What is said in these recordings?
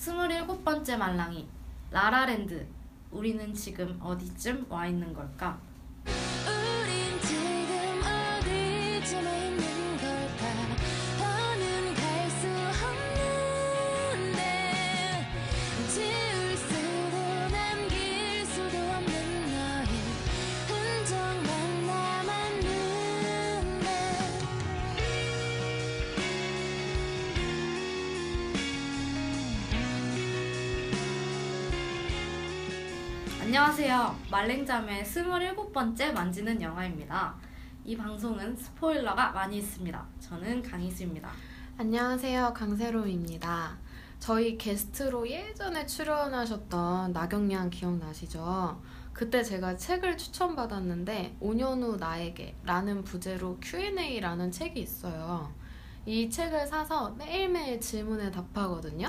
27번째 말랑이 라라랜드 우리는 지금 어디쯤 와 있는 걸까? 말랭잠의 27번째 만지는 영화입니다. 이 방송은 스포일러가 많이 있습니다. 저는 강희수입니다. 안녕하세요. 강세롬입니다. 저희 게스트로 예전에 출연하셨던 나경양 기억나시죠? 그때 제가 책을 추천받았는데 5년 후 나에게 라는 부제로 Q&A라는 책이 있어요. 이 책을 사서 매일매일 질문에 답하거든요.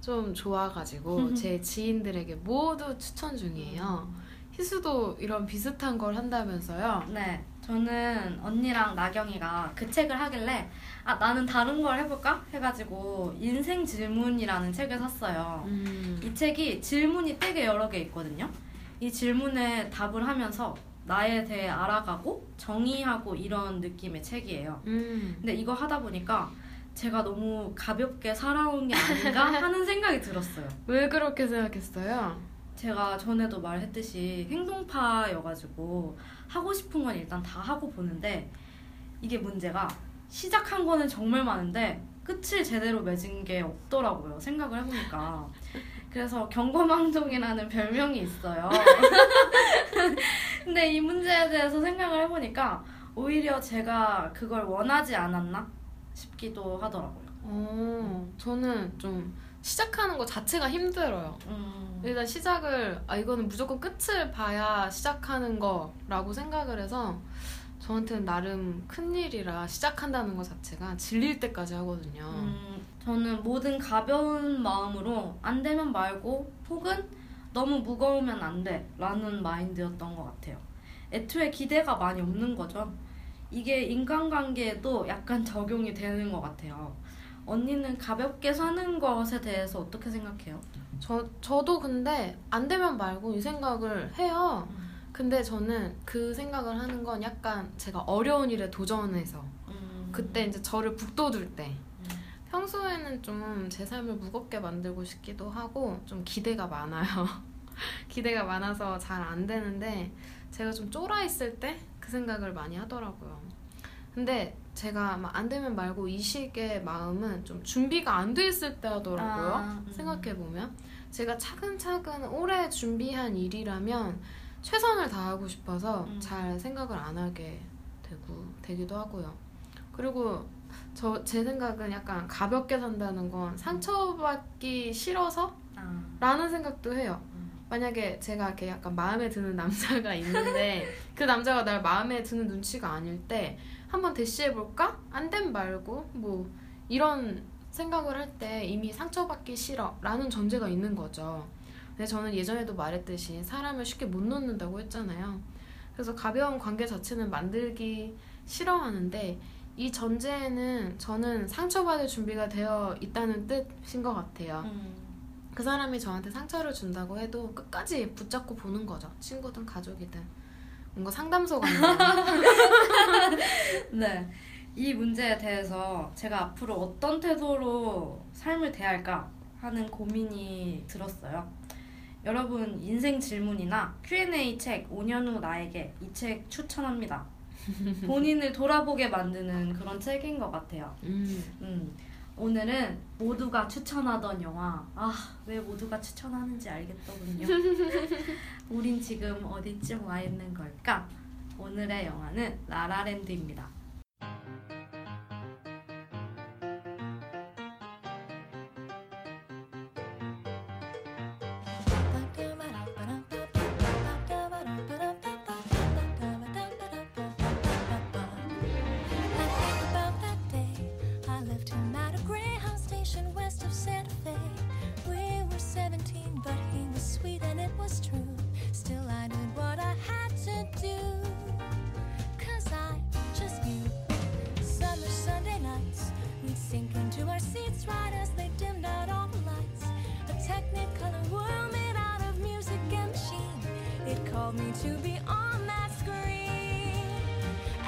좀 좋아가지고 제 지인들에게 모두 추천 중이에요. 희수도 이런 비슷한 걸 한다면서요? 네, 저는 언니랑 나경이가 그 책을 하길래 아 나는 다른 걸 해볼까 해가지고 인생 질문이라는 책을 샀어요. 음, 이 책이 질문이 되게 여러 개 있거든요. 이 질문에 답을 하면서 나에 대해 알아가고 정의하고 이런 느낌의 책이에요. 음. 근데 이거 하다 보니까 제가 너무 가볍게 살아온 게 아닌가 하는 생각이 들었어요. 왜 그렇게 생각했어요? 제가 전에도 말했듯이 행동파여가지고 하고 싶은 건 일단 다 하고 보는데 이게 문제가 시작한 거는 정말 많은데 끝을 제대로 맺은 게 없더라고요. 생각을 해보니까. 그래서 경거망동이라는 별명이 있어요. 근데 이 문제에 대해서 생각을 해보니까 오히려 제가 그걸 원하지 않았나 싶기도 하더라고요. 어, 저는 좀 시작하는 거 자체가 힘들어요. 음, 일단 시작을 아 이거는 무조건 끝을 봐야 시작하는 거라고 생각을 해서 저한테는 나름 큰 일이라 시작한다는 것 자체가 질릴 때까지 하거든요. 음, 저는 모든 가벼운 마음으로 안 되면 말고 혹은 너무 무거우면 안 돼 라는 마인드였던 것 같아요. 애초에 기대가 많이 없는 거죠. 이게 인간관계에도 약간 적용이 되는 것 같아요. 언니는 가볍게 사는 것에 대해서 어떻게 생각해요? 저 저도 근데 안 되면 말고 이 생각을 해요. 근데 저는 그 생각을 하는 건 약간 제가 어려운 일에 도전해서 음, 그때 이제 저를 북돋을 때 음. 평소에는 좀 제 삶을 무겁게 만들고 싶기도 하고 좀 기대가 많아요. 기대가 많아서 잘 안 되는데 제가 좀 쫄아 있을 때 그 생각을 많이 하더라고요. 근데 제가 막 안 되면 말고 이 식의 마음은 좀 준비가 안 돼 있을 때 하더라고요. 아, 음. 생각해 보면 제가 차근차근 오래 준비한 일이라면 최선을 다하고 싶어서 음. 잘 생각을 안 하게 되고 되기도 하고요. 그리고 저 제 생각은 약간 가볍게 산다는 건 상처받기 싫어서 아, 라는 생각도 해요. 음. 만약에 제가 이렇게 약간 마음에 드는 남자가 있는데 그 남자가 날 마음에 드는 눈치가 아닐 때 한번 대시해볼까? 안 된 말고 뭐 이런 생각을 할 때 이미 상처받기 싫어 라는 전제가 있는 거죠. 근데 저는 예전에도 말했듯이 사람을 쉽게 못 놓는다고 했잖아요. 그래서 가벼운 관계 자체는 만들기 싫어하는데 이 전제에는 저는 상처받을 준비가 되어 있다는 뜻인 것 같아요. 음. 그 사람이 저한테 상처를 준다고 해도 끝까지 붙잡고 보는 거죠. 친구든 가족이든. 뭔가 상담소 같네요. 네. 이 문제에 대해서 제가 앞으로 어떤 태도로 삶을 대할까 하는 고민이 들었어요. 여러분 인생 질문이나 Q&A 책 5년 후 나에게 이 책 추천합니다. 본인을 돌아보게 만드는 그런 책인 것 같아요. 음. 음, 오늘은 모두가 추천하던 영화 아 왜 모두가 추천하는지 알겠더군요. 우린 지금 어디쯤 와 있는 걸까? 오늘의 영화는 라라랜드입니다. To be on that screen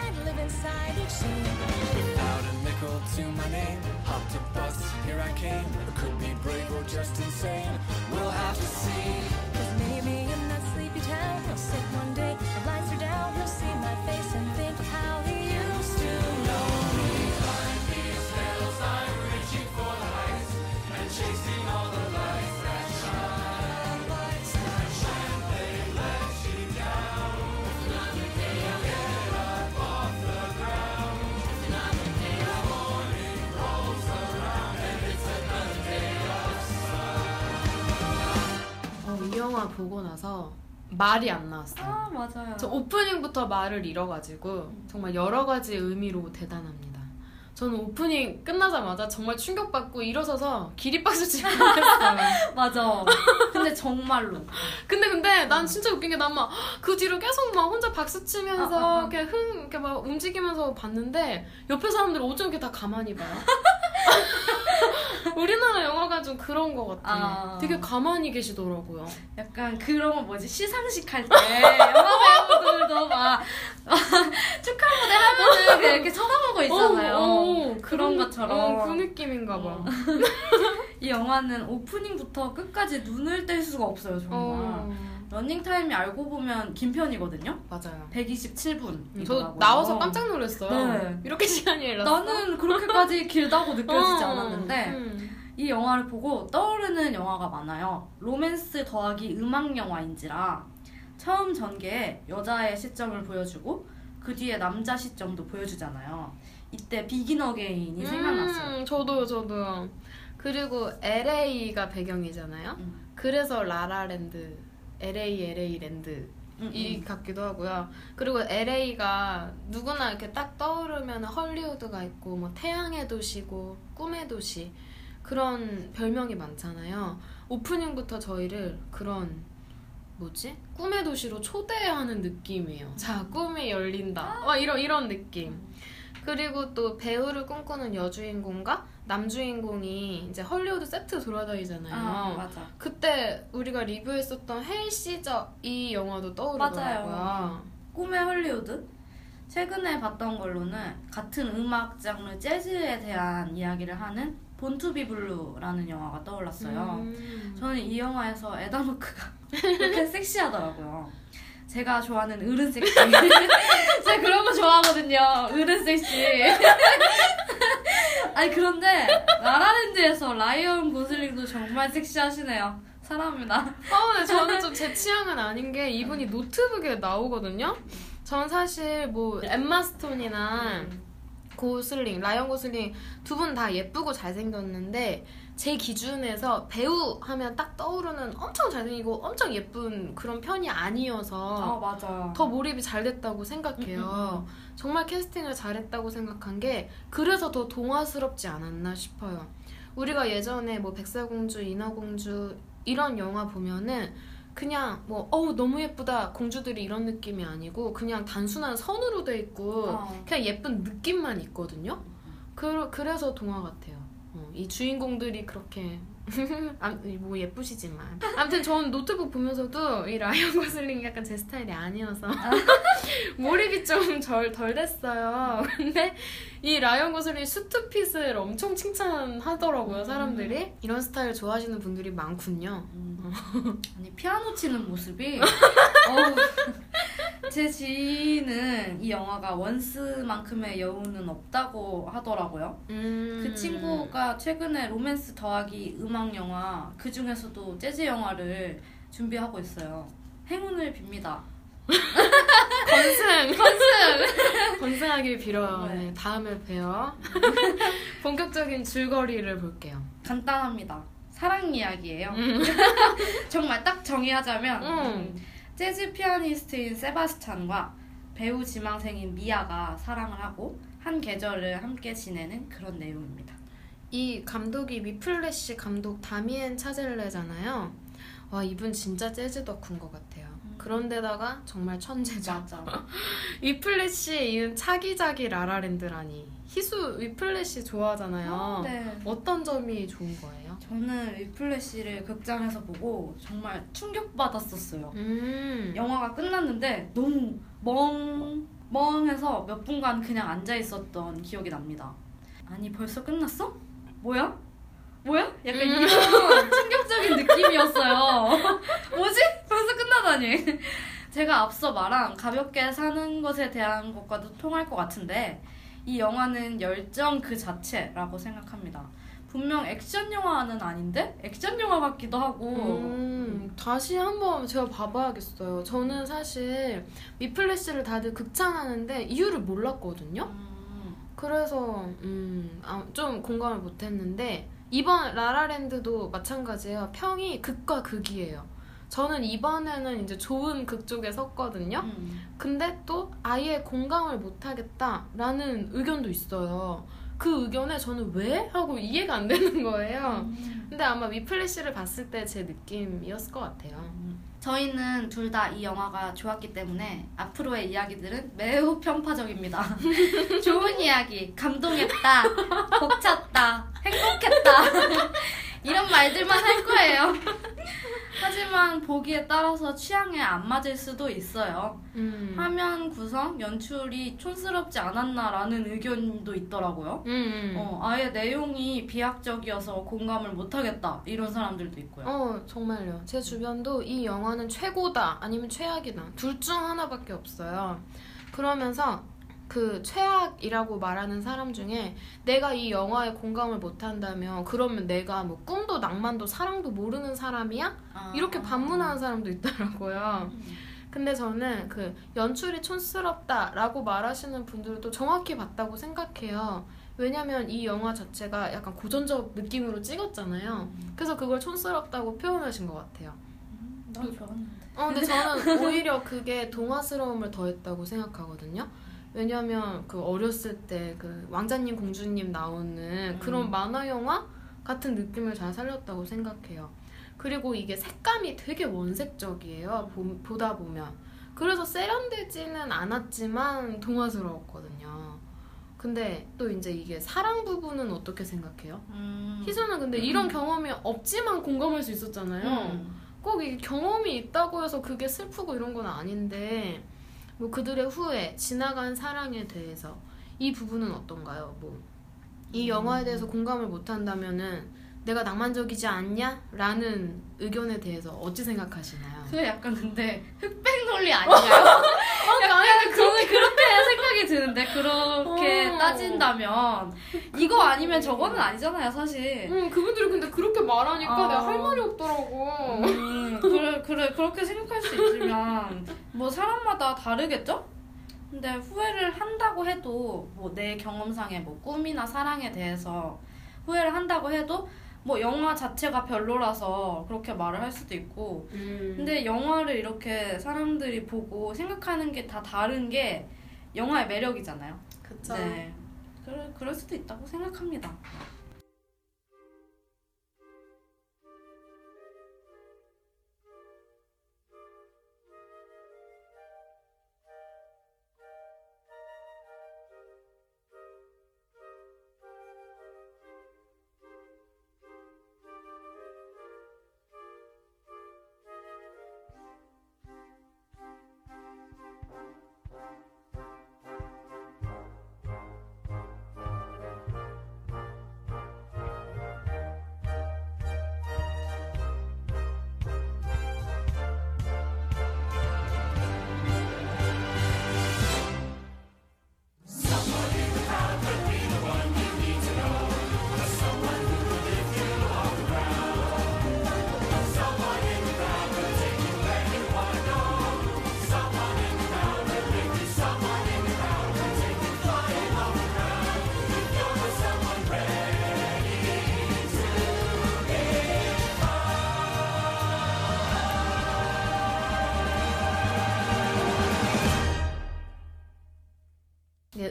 and live inside each scene. Without a nickel to my name, hopped a bus, here I came. I could be brave or just insane. We'll have to see. Cause maybe in that sleepy town, he'll sit one day, 영화 보고 나서 말이 안 나왔어요. 아 맞아요. 저 오프닝부터 말을 잃어가지고 정말 여러 가지 의미로 대단합니다. 저는 오프닝 끝나자마자 정말 충격받고 일어서서 기립박수 치고 했어요. 맞아. 근데 정말로. 근데 근데 난 진짜 웃긴 게 난 막 그 뒤로 계속 막 혼자 박수 치면서 어, 어, 어. 이렇게 흥 이렇게 막 움직이면서 봤는데 옆에 사람들 어쩜 이렇게 다 가만히 봐요? 우리나라 영화가 좀 그런 것 같아. 아. 되게 가만히 계시더라고요. 약간 그런 거 뭐지 시상식 할 때 영화 배우들도 막 축하 무대 하면은 그냥 이렇게 쳐다보고 있잖아요. 어, 어, 그런 것처럼. 어, 그 느낌인가 봐. 어. 이 영화는 오프닝부터 끝까지 눈을 뗄 수가 없어요 정말. 어, 러닝 타임이 알고 보면 긴 편이거든요. 맞아요. 127분. 저 나와서 깜짝 놀랐어요. 네. 이렇게 시간이 흘렀어. 나는 그렇게까지 길다고 느껴지지 어, 않았는데 음. 이 영화를 보고 떠오르는 영화가 많아요. 로맨스 더하기 음악 영화인지라 처음 전개에 여자의 시점을 보여주고 그 뒤에 남자 시점도 보여주잖아요. 이때 비긴 어게인이 생각났어요. 음, 저도요, 저도요. 그리고 LA가 배경이잖아요. 음. 그래서 라라랜드, LA, LA 랜드 음, 이 음. 같기도 하고요. 그리고 LA가 누구나 이렇게 딱 떠오르면 헐리우드가 있고 뭐 태양의 도시고 꿈의 도시 그런 별명이 많잖아요. 오프닝부터 저희를 그런 뭐지? 꿈의 도시로 초대하는 느낌이에요. 자, 꿈이 열린다. 와 이런 이런 느낌. 그리고 또 배우를 꿈꾸는 여주인공과 남주인공이 이제 헐리우드 세트 돌아다니잖아요. 아 맞아. 그때 우리가 리뷰했었던 헬시저 이 영화도 떠오르더라고요. 맞아요. 꿈의 헐리우드 최근에 봤던 걸로는 같은 음악 장르 재즈에 대한 이야기를 하는 본투비 블루라는 영화가 떠올랐어요. 음. 저는 이 영화에서 에단 호크가 그렇게 섹시하더라고요. 제가 좋아하는 어른 섹시. 제가 그런 거 좋아하거든요. 어른 섹시. 아니 그런데 라라랜드에서 라이언 고슬링도 정말 섹시하시네요. 사랑합니다. 어, 근데 저는 좀 제 취향은 아닌 게 이분이 노트북에 나오거든요. 전 사실 뭐 엠마 스톤이나 고슬링, 라이언 고슬링 두 분 다 예쁘고 잘생겼는데 제 기준에서 배우 하면 딱 떠오르는 엄청 잘생기고 엄청 예쁜 그런 편이 아니어서 맞아. 더 몰입이 잘 됐다고 생각해요. 정말 캐스팅을 잘했다고 생각한 게 그래서 더 동화스럽지 않았나 싶어요. 우리가 예전에 뭐 백설공주, 인어공주 이런 영화 보면은 그냥 뭐 어우 너무 예쁘다 공주들이 이런 느낌이 아니고 그냥 단순한 선으로 돼 있고 어. 그냥 예쁜 느낌만 있거든요. 그, 그래서 동화 같아요. 어, 이 주인공들이 그렇게 아, 뭐 예쁘시지만 아무튼 저는 노트북 보면서도 이 라이언 고슬링이 약간 제 스타일이 아니어서 몰입이 좀덜 됐어요. 근데 이 라이언 고슬링 suit fit을 엄청 칭찬하더라고요 사람들이 이런 스타일 좋아하시는 분들이 많군요. 음. 아니 피아노 치는 모습이 어우, 제 지인은 이 영화가 원스만큼의 여운은 없다고 하더라고요. 음. 그 친구가 최근에 로맨스 더하기 음악 영화 그 중에서도 재즈 영화를 준비하고 있어요. 행운을 빕니다. 건승 건승 건승하길 빌어요. 네. 네, 다음에 봬요. 본격적인 줄거리를 볼게요. 간단합니다. 사랑 이야기예요. 정말 딱 정의하자면 음. 재즈 피아니스트인 세바스찬과 배우 지망생인 미아가 사랑을 하고 한 계절을 함께 지내는 그런 내용입니다. 이 감독이 미플래시 감독 다미엔 차젤레잖아요. 와 이분 진짜 재즈 덕후인 것 같아요. 그런데다가 정말 천재죠. 맞아. 위플래시에 이은 차기작이 라라랜드라니. 희수 위플래시 좋아하잖아요. 네. 어떤 점이 좋은 거예요? 저는 위플래시를 극장에서 보고 정말 충격받았었어요. 음. 영화가 끝났는데 너무 멍 멍해서 몇 분간 그냥 앉아 있었던 기억이 납니다. 아니 벌써 끝났어? 뭐야? 뭐야? 약간 이런 충격적인 느낌이었어요. 뭐지? 끝나다니. 제가 앞서 말한 가볍게 사는 것에 대한 것과도 통할 것 같은데 이 영화는 열정 그 자체라고 생각합니다. 분명 액션 영화는 아닌데 액션 영화 같기도 하고 음, 다시 한번 제가 봐봐야겠어요. 저는 사실 미플래시를 다들 극찬하는데 이유를 몰랐거든요. 음, 그래서 음, 아, 좀 공감을 못했는데 이번 라라랜드도 마찬가지예요. 평이 극과 극이에요. 저는 이번에는 이제 좋은 극 쪽에 섰거든요. 음. 근데 또 아예 공감을 못하겠다라는 의견도 있어요. 그 의견에 저는 왜? 하고 이해가 안 되는 거예요. 음. 근데 아마 위플래시를 봤을 때 제 느낌이었을 것 같아요. 저희는 둘 다 이 영화가 좋았기 때문에 앞으로의 이야기들은 매우 편파적입니다. 좋은 이야기, 감동했다, 벅찼다, 행복했다 이런 말들만 할 거예요. 하지만 보기에 따라서 취향에 안 맞을 수도 있어요. 음. 화면 구성, 연출이 촌스럽지 않았나라는 의견도 있더라고요. 음, 음. 어, 아예 내용이 비약적이어서 공감을 못하겠다 이런 사람들도 있고요. 어, 정말요. 제 주변도 이 영화는 최고다 아니면 최악이다. 둘 중 하나밖에 없어요. 그러면서 그 최악이라고 말하는 사람 중에 내가 이 영화에 공감을 못한다면 그러면 내가 뭐 꿈도 낭만도 사랑도 모르는 사람이야? 아. 이렇게 반문하는 사람도 있더라고요. 음. 근데 저는 그 연출이 촌스럽다라고 말하시는 분들도 정확히 봤다고 생각해요. 왜냐면 이 영화 자체가 약간 고전적 느낌으로 찍었잖아요. 그래서 그걸 촌스럽다고 표현하신 것 같아요. 나 좋았는데. 어, 근데 저는 오히려 그게 동화스러움을 더했다고 생각하거든요. 왜냐면 그 어렸을 때 그 왕자님 공주님 나오는 그런 음. 만화 영화 같은 느낌을 잘 살렸다고 생각해요. 그리고 이게 색감이 되게 원색적이에요. 보, 보다 보면. 그래서 세련되지는 않았지만 동화스러웠거든요. 근데 또 이제 이게 사랑 부분은 어떻게 생각해요? 음. 희수는 근데 이런 경험이 없지만 공감할 수 있었잖아요. 음. 꼭이 경험이 있다고 해서 그게 슬프고 이런 건 아닌데 뭐 그들의 후회, 지나간 사랑에 대해서 이 부분은 어떤가요? 뭐 이 영화에 대해서 공감을 못 한다면은 내가 낭만적이지 않냐? 라는 의견에 대해서 어찌 생각하시나요? 그게 약간 근데 흑백 논리 아닌가요? 약간 저는 그렇게 생각이 드는데 그렇게 어. 따진다면 이거 아니면 저거는 아니잖아요 사실. 음, 그분들이 근데 그렇게 말하니까 아. 내가 할 말이 없더라고. 음, 그래 그래 그렇게 생각할 수 있지만 뭐 사람마다 다르겠죠? 근데 후회를 한다고 해도 뭐 내 경험상의 뭐 꿈이나 사랑에 대해서 후회를 한다고 해도 뭐 영화 자체가 별로라서 그렇게 말을 할 수도 있고 음. 근데 영화를 이렇게 사람들이 보고 생각하는 게 다 다른 게 영화의 매력이잖아요. 그쵸. 네. 그럴, 그럴 수도 있다고 생각합니다.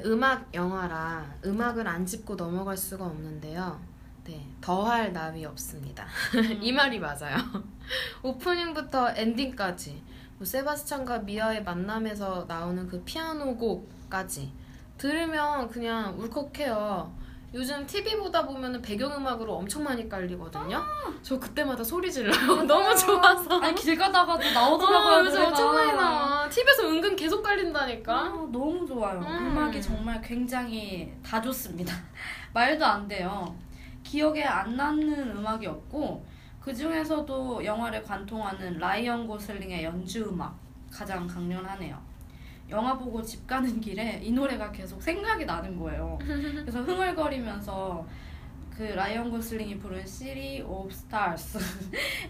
네, 음악 영화라 음악을 안 짚고 넘어갈 수가 없는데요. 네, 더할 나위 없습니다. 이 말이 맞아요. 오프닝부터 엔딩까지 뭐 세바스찬과 미아의 만남에서 나오는 그 피아노 곡까지 들으면 그냥 울컥해요. 요즘 TV 보다 보면은 배경음악으로 엄청 많이 깔리거든요. 저 그때마다 소리 질러요. 너무 좋아서. 아니 길 가다가도 나오더라고요. 어, 요즘. 엄청 많이 나와. TV에서 은근 계속 깔린다니까. 아, 너무 좋아요. 음. 음. 악이 정말 굉장히 다 좋습니다. 말도 안 돼요. 기억에 안 남는 음악이 없고 그 중에서도 영화를 관통하는 라이언 고슬링의 연주 음악 가장 강렬하네요. 영화 보고 집 가는 길에 이 노래가 계속 생각이 나는 거예요. 그래서 흥얼거리면서 그 라이언 고슬링이 부른 City of Stars,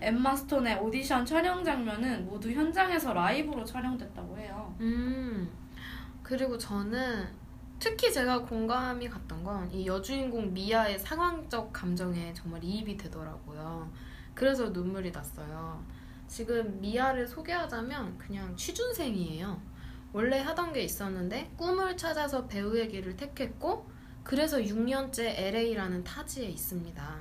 엠마 스톤의 오디션 촬영 장면은 모두 현장에서 라이브로 촬영됐다고 해요. 음. 그리고 저는 특히 제가 공감이 갔던 건 이 여주인공 미아의 상황적 감정에 정말 이입이 되더라고요. 그래서 눈물이 났어요. 지금 미아를 소개하자면 그냥 취준생이에요. 원래 하던 게 있었는데 꿈을 찾아서 배우의 길을 택했고 그래서 6년째 LA라는 타지에 있습니다.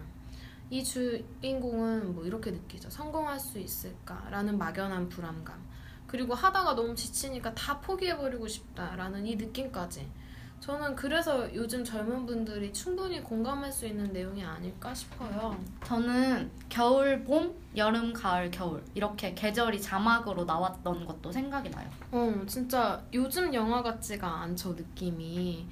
이 주인공은 뭐 이렇게 느끼죠. 성공할 수 있을까라는 막연한 불안감. 그리고 하다가 너무 지치니까 다 포기해버리고 싶다라는 이 느낌까지. 저는 그래서 요즘 젊은 분들이 충분히 공감할 수 있는 내용이 아닐까 싶어요. 저는 겨울, 봄, 여름, 가을, 겨울 이렇게 계절이 자막으로 나왔던 것도 생각이 나요. 어, 진짜 요즘 영화 같지가 않죠, 느낌이.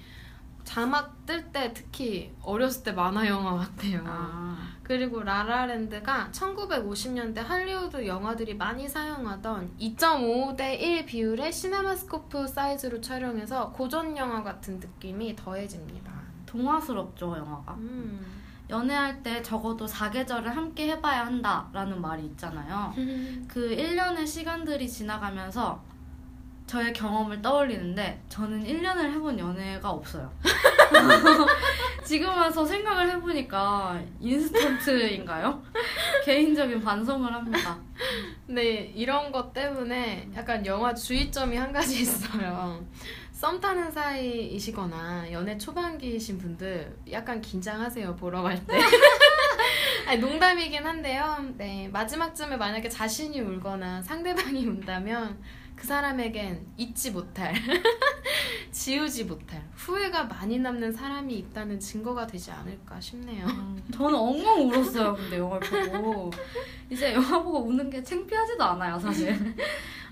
자막 뜰 때 특히 어렸을 때 만화 영화 같아요. 아, 그리고 라라랜드가 1950년대 할리우드 영화들이 많이 사용하던 2.5대 1 비율의 시네마스코프 사이즈로 촬영해서 고전 영화 같은 느낌이 더해집니다. 동화스럽죠 영화가. 음. 연애할 때 적어도 사계절을 함께 해봐야 한다라는 말이 있잖아요. 그 1년의 시간들이 지나가면서 저의 경험을 떠올리는데 저는 1년을 해본 연애가 없어요. 지금 와서 생각을 해보니까 인스턴트인가요? 개인적인 반성을 합니다. 네, 이런 것 때문에 약간 영화 주의점이 한 가지 있어요. 썸 타는 사이이시거나 연애 초반기이신 분들 약간 긴장하세요, 보러 갈 때. 아니, 농담이긴 한데요. 네, 마지막쯤에 만약에 자신이 울거나 상대방이 운다면 그 사람에겐 잊지 못할, 지우지 못할, 후회가 많이 남는 사람이 있다는 증거가 되지 않을까 싶네요. 음, 저는 엉엉 울었어요. 근데 영화를 보고 이제 영화 보고 우는 게 창피하지도 않아요, 사실.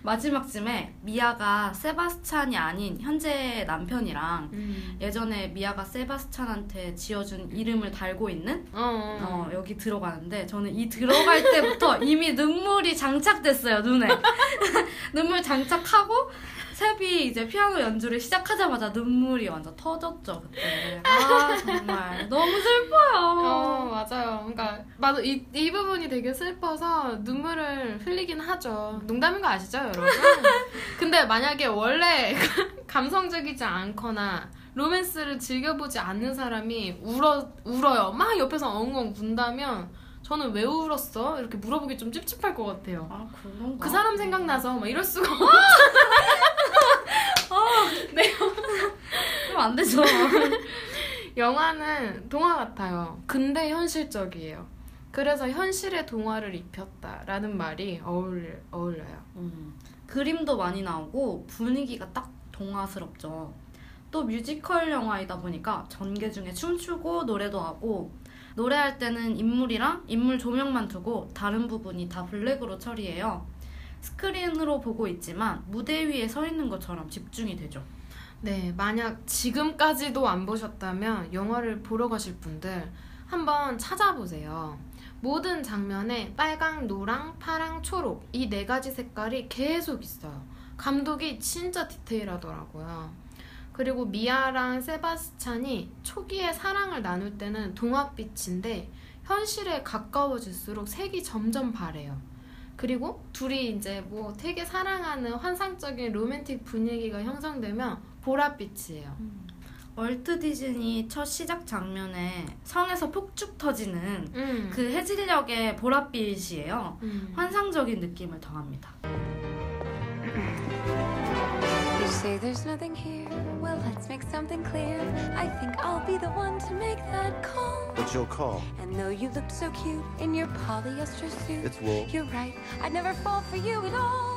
마지막쯤에 미아가 세바스찬이 아닌 현재 남편이랑 음. 예전에 미아가 세바스찬한테 지어준 이름을 달고 있는? 어, 어, 여기 들어가는데 저는 이 들어갈 때부터 이미 눈물이 장착됐어요 눈에. 눈물 장착하고 세비 이제 피아노 연주를 시작하자마자 눈물이 완전 터졌죠 그때 아 정말 너무 슬퍼요 어, 맞아요. 그러니까 나도 이, 이 부분이 되게 슬퍼서 눈물을 흘리긴 하죠. 농담인 거 아시죠, 여러분? 근데 만약에 원래 감성적이지 않거나 로맨스를 즐겨보지 않는 사람이 울어 울어요. 막 옆에서 엉엉 운다면 저는 왜 울었어? 이렇게 물어보기 좀 찝찝할 것 같아요. 아 그런가 그 사람 생각나서 막 이럴 수가 없 그럼 안 되죠 영화는 동화 같아요. 근데 현실적이에요. 그래서 현실의 동화를 입혔다라는 말이 어울, 어울려요. 음, 그림도 많이 나오고 분위기가 딱 동화스럽죠. 또 뮤지컬 영화이다 보니까 전개 중에 춤추고 노래도 하고 노래할 때는 인물이랑 인물 조명만 두고 다른 부분이 다 블랙으로 처리해요. 스크린으로 보고 있지만 무대 위에 서 있는 것처럼 집중이 되죠. 네, 만약 지금까지도 안 보셨다면 영화를 보러 가실 분들 한번 찾아보세요. 모든 장면에 빨강, 노랑, 파랑, 초록 이 네 가지 색깔이 계속 있어요. 감독이 진짜 디테일하더라고요. 그리고 미아랑 세바스찬이 초기에 사랑을 나눌 때는 동화빛인데 현실에 가까워질수록 색이 점점 바래요. 그리고 둘이 이제 뭐 되게 사랑하는 환상적인 로맨틱 분위기가 형성되면 보랏빛이에요. 월트 디즈니 첫 시작 장면에 성에서 폭죽 터지는 음. 그 해질녘의 보랏빛이에요. 음. 환상적인 느낌을 더합니다. You say there's nothing here. Well, let's make something clear. I think I'll be the one to make that call. What's your call? And though you look so cute in your polyester suit, It's wool. you're right. I'd never fall for you at all.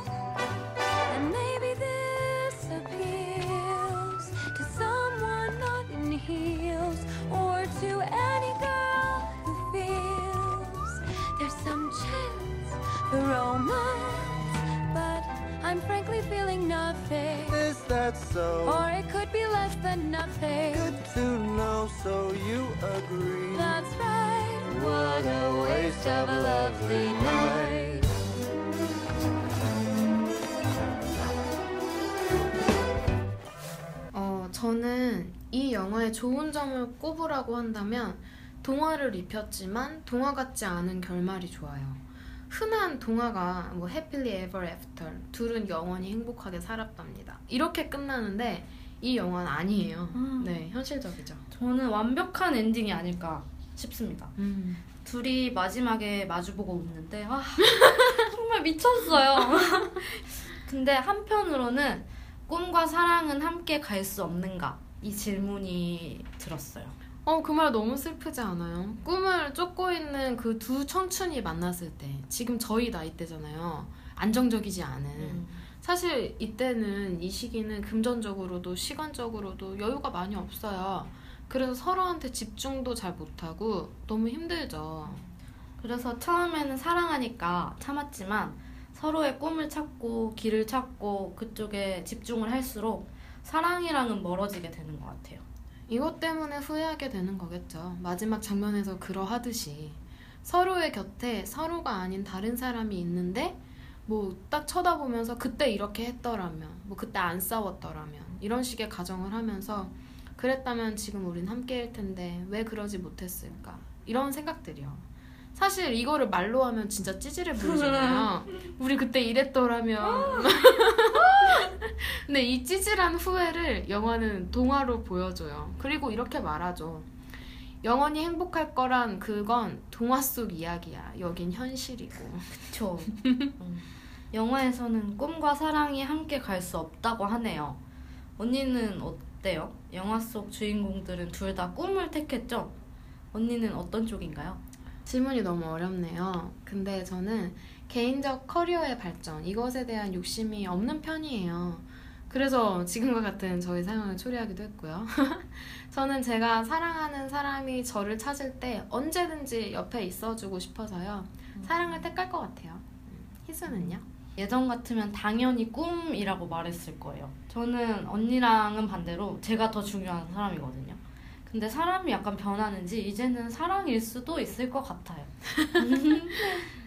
So? Or it could be less than nothing. Good to know, so you agree. That's right. What a waste of a lovely night. 어, 저는 이 영화의 좋은 점을 꼽으라고 한다면 동화를 입혔지만 동화 같지 않은 결말이 좋아요. 흔한 동화가 뭐 Happily Ever After 둘은 영원히 행복하게 살았답니다. 이렇게 끝나는데 이 영화는 아니에요. 음. 네, 현실적이죠. 저는 완벽한 엔딩이 아닐까 싶습니다. 음. 둘이 마지막에 마주보고 웃는데 아 정말 미쳤어요. 근데 한편으로는 꿈과 사랑은 함께 갈 수 없는가 이 질문이 들었어요. 어, 그 말 너무 슬프지 않아요? 꿈을 쫓고 있는 그 두 청춘이 만났을 때, 지금 저희 나이 때잖아요. 안정적이지 않은. 음. 사실 이때는 이 시기는 금전적으로도 시간적으로도 여유가 많이 없어요. 그래서 서로한테 집중도 잘 못하고 너무 힘들죠. 그래서 처음에는 사랑하니까 참았지만 서로의 꿈을 찾고 길을 찾고 그쪽에 집중을 할수록 사랑이랑은 멀어지게 되는 것 같아요. 이것 때문에 후회하게 되는 거겠죠. 마지막 장면에서 그러하듯이 서로의 곁에 서로가 아닌 다른 사람이 있는데 뭐 딱 쳐다보면서 그때 이렇게 했더라면 뭐 그때 안 싸웠더라면 이런 식의 가정을 하면서 그랬다면 지금 우린 함께일 텐데 왜 그러지 못했을까 이런 생각들이요. 사실 이거를 말로 하면 진짜 찌질해 보이잖아요. 우리 그때 이랬더라면. 근데 이 찌질한 후회를 영화는 동화로 보여줘요. 그리고 이렇게 말하죠. 영원히 행복할 거란 그건 동화 속 이야기야. 여긴 현실이고. 그쵸. 음. 영화에서는 꿈과 사랑이 함께 갈 수 없다고 하네요. 언니는 어때요? 영화 속 주인공들은 둘 다 꿈을 택했죠? 언니는 어떤 쪽인가요? 질문이 너무 어렵네요. 근데 저는 개인적 커리어의 발전, 이것에 대한 욕심이 없는 편이에요. 그래서 지금과 같은 저의 상황을 초래하기도 했고요. 저는 제가 사랑하는 사람이 저를 찾을 때 언제든지 옆에 있어주고 싶어서요. 사랑을 택할 것 같아요. 음, 희수는요? 예전 같으면 당연히 꿈이라고 말했을 거예요. 저는 언니랑은 반대로 제가 더 중요한 사람이거든요. 근데 사람이 약간 변하는지 이제는 사랑일 수도 있을 것 같아요.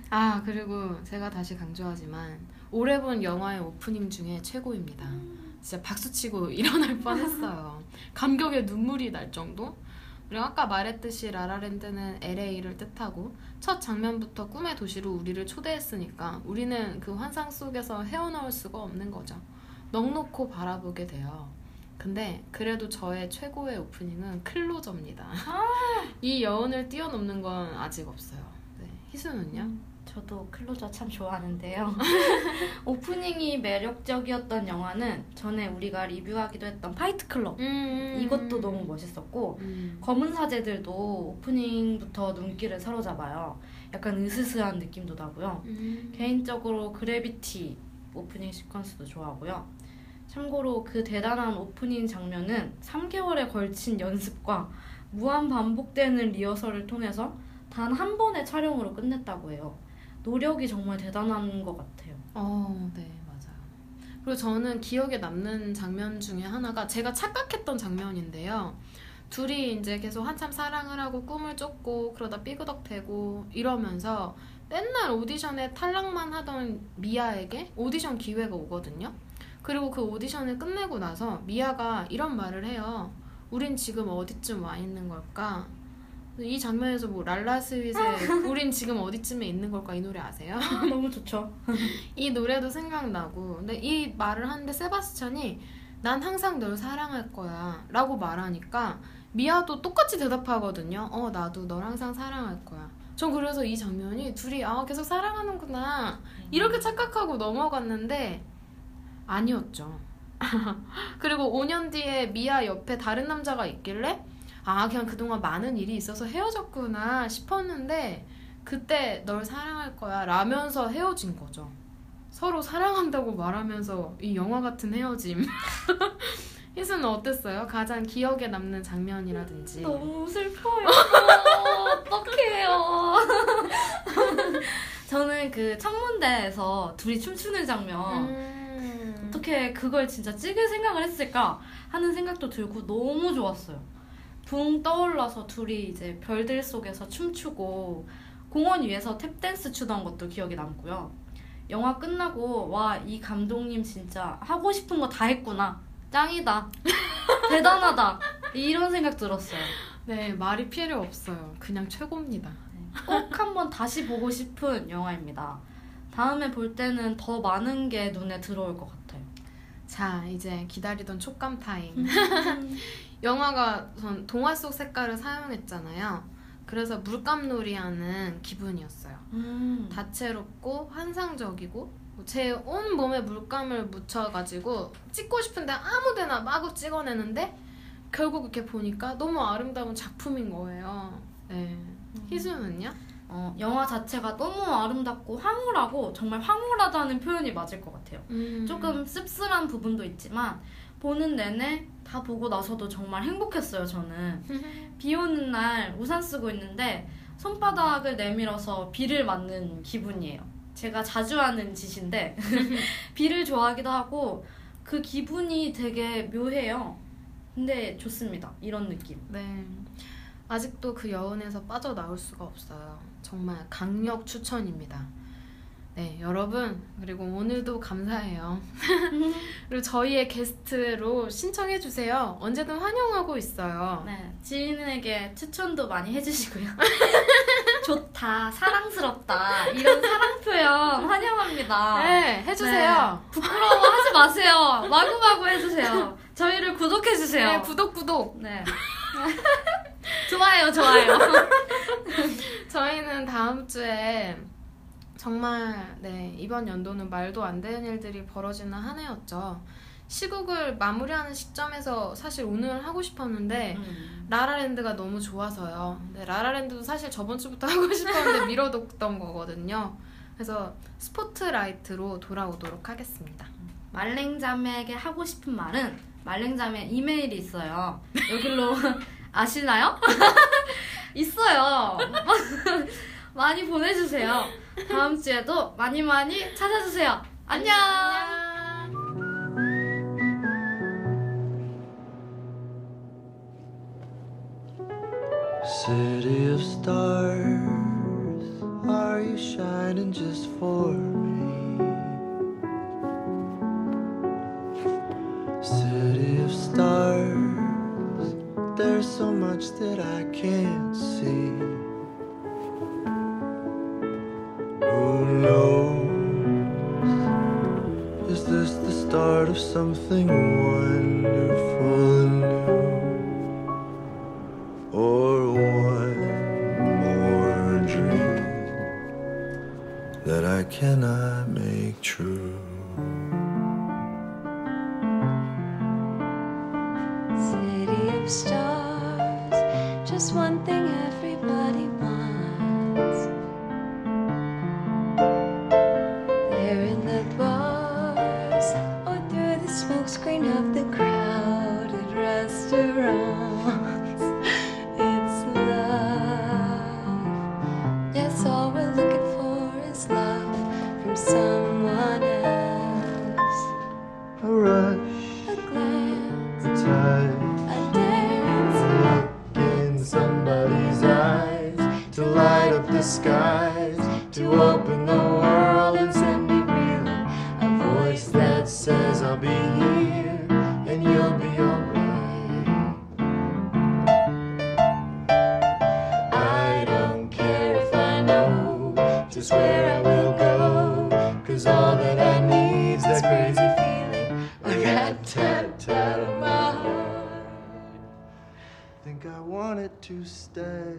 아, 그리고 제가 다시 강조하지만 올해 본 영화의 오프닝 중에 최고입니다. 진짜 박수치고 일어날 뻔했어요. 감격에 눈물이 날 정도? 그리고 아까 말했듯이 라라랜드는 LA를 뜻하고 첫 장면부터 꿈의 도시로 우리를 초대했으니까 우리는 그 환상 속에서 헤어나올 수가 없는 거죠. 넋놓고 바라보게 돼요. 근데 그래도 저의 최고의 오프닝은 클로저입니다. 이 여운을 뛰어넘는 건 아직 없어요. 네. 희수는요? 저도 클로저 참 좋아하는데요. 오프닝이 매력적이었던 영화는 전에 우리가 리뷰하기도 했던 파이트 클럽. 음, 이것도 너무 멋있었고 음. 검은 사제들도 오프닝부터 눈길을 사로잡아요. 약간 으스스한 느낌도 나고요. 음. 개인적으로 그래비티 오프닝 시퀀스도 좋아하고요. 참고로 그 대단한 오프닝 장면은 3개월에 걸친 연습과 무한 반복되는 리허설을 통해서 단 한 번의 촬영으로 끝냈다고 해요. 노력이 정말 대단한 것 같아요. 어, 네, 맞아요. 그리고 저는 기억에 남는 장면 중에 하나가 제가 착각했던 장면인데요. 둘이 이제 계속 한참 사랑을 하고 꿈을 쫓고 그러다 삐그덕대고 이러면서 맨날 오디션에 탈락만 하던 미아에게 오디션 기회가 오거든요. 그리고 그 오디션을 끝내고 나서 미아가 이런 말을 해요. 우린 지금 어디쯤 와 있는 걸까? 이 장면에서 뭐 랄라 스윗의 우린 지금 어디쯤에 있는 걸까 이 노래 아세요? 너무 좋죠. 이 노래도 생각나고 근데 이 말을 하는데 세바스찬이 난 항상 널 사랑할 거야 라고 말하니까 미아도 똑같이 대답하거든요 어 나도 널 항상 사랑할 거야 전 그래서 이 장면이 둘이 아 계속 사랑하는구나 이렇게 착각하고 넘어갔는데 아니었죠 그리고 5년 뒤에 미아 옆에 다른 남자가 있길래 아 그냥 그동안 많은 일이 있어서 헤어졌구나 싶었는데 그때 널 사랑할 거야 라면서 헤어진 거죠. 서로 사랑한다고 말하면서 이 영화 같은 헤어짐. 희수는 어땠어요? 가장 기억에 남는 장면이라든지. 너무 슬퍼요. 어떡해요. 저는 그 천문대에서 둘이 춤추는 장면 음. 어떻게 그걸 진짜 찍을 생각을 했을까 하는 생각도 들고 너무 좋았어요. 붕 떠올라서 둘이 이제 별들 속에서 춤추고 공원 위에서 탭댄스 추던 것도 기억에 남고요. 영화 끝나고 와 이 감독님 진짜 하고 싶은 거 다 했구나. 짱이다. 대단하다. 이런 생각 들었어요. 네, 말이 필요 없어요. 그냥 최고입니다. 꼭 한번 다시 보고 싶은 영화입니다. 다음에 볼 때는 더 많은 게 눈에 들어올 것 같아요. 자, 이제 기다리던 촉감 타임. 영화가 전 동화 속 색깔을 사용했잖아요. 그래서 물감놀이 하는 기분이었어요. 음. 다채롭고 환상적이고 제 온 몸에 물감을 묻혀가지고 찍고 싶은데 아무데나 마구 찍어내는데 결국 이렇게 보니까 너무 아름다운 작품인 거예요. 네. 희수는요? 어, 영화 자체가 너무 아름답고 황홀하고 정말 황홀하다는 표현이 맞을 것 같아요. 음. 조금 씁쓸한 부분도 있지만 보는 내내 다 보고 나서도 정말 행복했어요. 저는 비 오는 날 우산 쓰고 있는데 손바닥을 내밀어서 비를 맞는 기분이에요. 제가 자주 하는 짓인데 비를 좋아하기도 하고 그 기분이 되게 묘해요. 근데 좋습니다. 이런 느낌. 네. 아직도 그 여운에서 빠져나올 수가 없어요. 정말 강력 추천입니다. 네, 여러분. 그리고 오늘도 감사해요. 그리고 저희의 게스트로 신청해주세요. 언제든 환영하고 있어요. 네, 지인에게 추천도 많이 해주시고요. 좋다, 사랑스럽다 이런 사랑 표현 환영합니다. 네, 해주세요. 네, 부끄러워 하지 마세요. 마구마구 해주세요. 저희를 구독해주세요. 네, 구독, 구독. 네. 좋아요, 좋아요. 저희는 다음 주에 정말 네 이번 연도는 말도 안 되는 일들이 벌어지는 한 해였죠. 시국을 마무리하는 시점에서 사실 오늘 하고 싶었는데 음. 라라랜드가 너무 좋아서요. 근데 라라랜드도 사실 저번 주부터 하고 싶었는데 미뤄뒀던 거거든요. 그래서 스포트라이트로 돌아오도록 하겠습니다. 말랭자매에게 하고 싶은 말은 말랭자매 이메일이 있어요. 여기로 아시나요? 있어요. 많이 보내주세요. 다음 주에도 많이 많이 찾아주세요. 안녕. City of stars, are you shining just for me? That I can't see. Who knows? Is this the start of something smokescreen of the crowded restaurants. To stay.